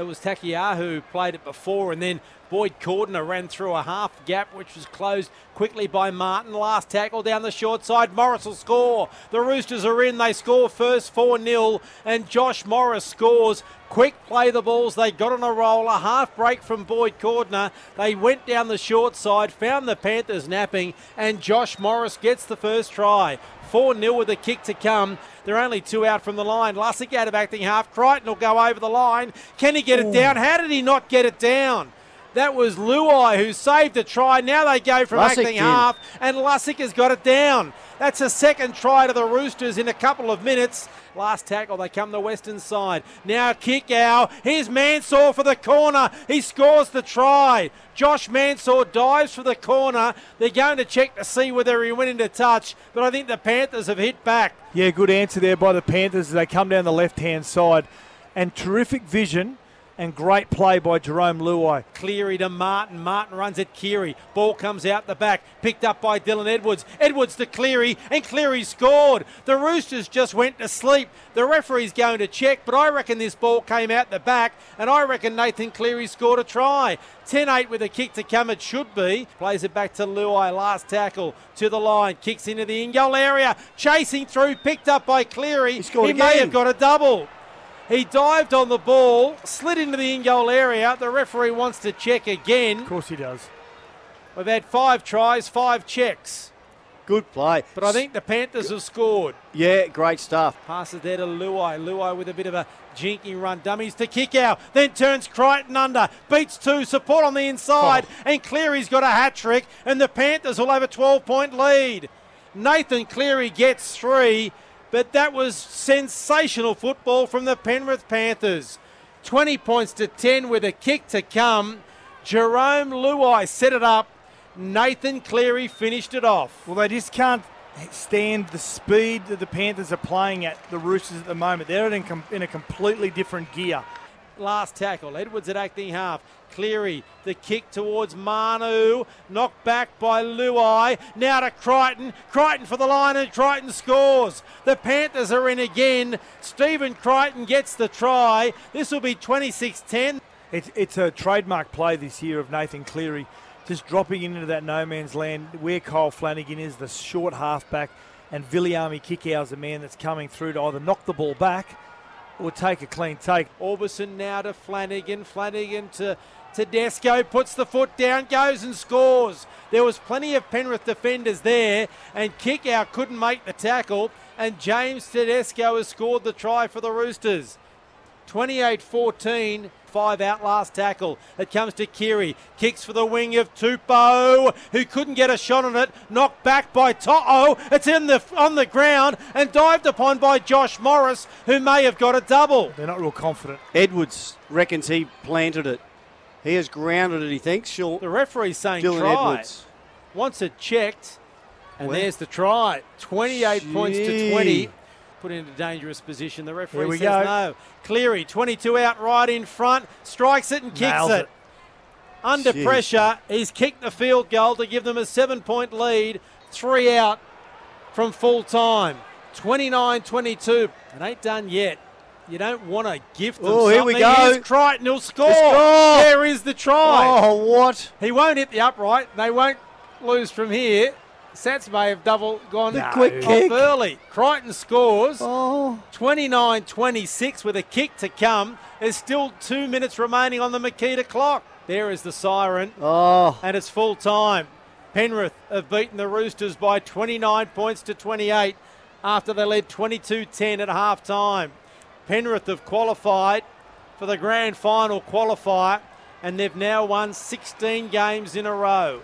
It was Taukeiaho who played it before, and then Boyd Cordner ran through a half gap, which was closed quickly by Martin. Last tackle down the short side. Morris will score. The Roosters are in. They score first 4 0, and Josh Morris scores. Quick play the balls. They got on a roll. A half break from Boyd Cordner. They went down the short side, found the Panthers napping, and Josh Morris gets the first try. 4 0 with a kick to come. They're only two out from the line. Lussick out of acting half. Crichton will go over the line. Can he get it down? How did he not get it down? That was Luai who saved a try. Now they go from Lussick acting did. half, and Lussick has got it down. That's a second try to the Roosters in a couple of minutes. Last tackle, they come the western side. Now kick out. Here's Mansour for the corner. He scores the try. Josh Mansour dives for the corner. They're going to check to see whether he went into touch, but I think the Panthers have hit back. Yeah, good answer there by the Panthers as they come down the left hand side. And terrific vision and great play by Jarome Luai. Cleary to Martin. Martin runs at Cleary. Ball comes out the back. Picked up by Dylan Edwards. Edwards to Cleary, and Cleary scored. The Roosters just went to sleep. The referee's going to check, but I reckon this ball came out the back, and I reckon Nathan Cleary scored a try. 10 8 with a kick to come, it should be. Plays it back to Luai. Last tackle to the line. Kicks into the in goal area. Chasing through, picked up by Cleary. He, scored may again. have got a double. He dived on the ball, slid into the in goal area. The referee wants to check again. Of course he does. We've had five tries, five checks. Good play. But I think the Panthers have scored. Yeah, great stuff. Passes there to Luai. Luai with a bit of a jinking run. Dummies to kick out. Then turns Crichton under. Beats two. Support on the inside. Oh. And Cleary's got a hat trick. And the Panthers will have a 12 point lead. Nathan Cleary gets three. But that was sensational football from the Penrith Panthers. 20 points to 10 with a kick to come. Jarome Luai set it up. Nathan Cleary finished it off. Well, they just can't stand the speed that the Panthers are playing at, the Roosters at the moment. They're in, in a completely different gear. Last tackle. Edwards at acting half. Cleary, the kick towards Manu, knocked back by Luai. Now to Crichton. Crichton for the line and Crichton scores. The Panthers are in again. Stephen Crichton gets the try. This will be 26 10. It's, it's a trademark play this year of Nathan Cleary, just dropping into that no man's land where Kyle Flanagan is, the short halfback, and Viliami Kikau is the man that's coming through to either knock the ball back or take a clean take. Orbison now to Flanagan. Flanagan to Tedesco puts the foot down, goes and scores. There was plenty of Penrith defenders there, and Kikau couldn't make the tackle. And James Tedesco has scored the try for the Roosters. 28 14, five out last tackle. It comes to Keary. Kicks for the wing of Tupou, who couldn't get a shot on it. Knocked back by To'o. It's in the on the ground and dived upon by Josh Morris, who may have got a double. They're not real confident. Edwards reckons he planted it. He has grounded it, he thinks. Sure. The referee's saying Dylan try. Edwards. Wants it checked. And Well- there's the try. 28 points to 20. Put in a dangerous position. The referee Here we says go. no. Cleary, 22 out right in front. Strikes it and kicks Nails it. it. Under Jeez. pressure. He's kicked the field goal to give them a seven point lead. Three out from full time. 29 22. It ain't done yet. You don't want to gift them Oh, here we go. Here's Crichton. He'll score. Score. There is the try. Oh, what? He won't hit the upright. They won't lose from here. Sats may have double gone The quick kick. early. Crichton scores Oh. 29 26 with a kick to come. There's still two minutes remaining on the Makita clock. There is the siren, Oh. and it's full time. Penrith have beaten the Roosters by 29 points to 28 after they led 22 10 at half time. Penrith have qualified for the grand final qualifier, and they've now won 16 games in a row.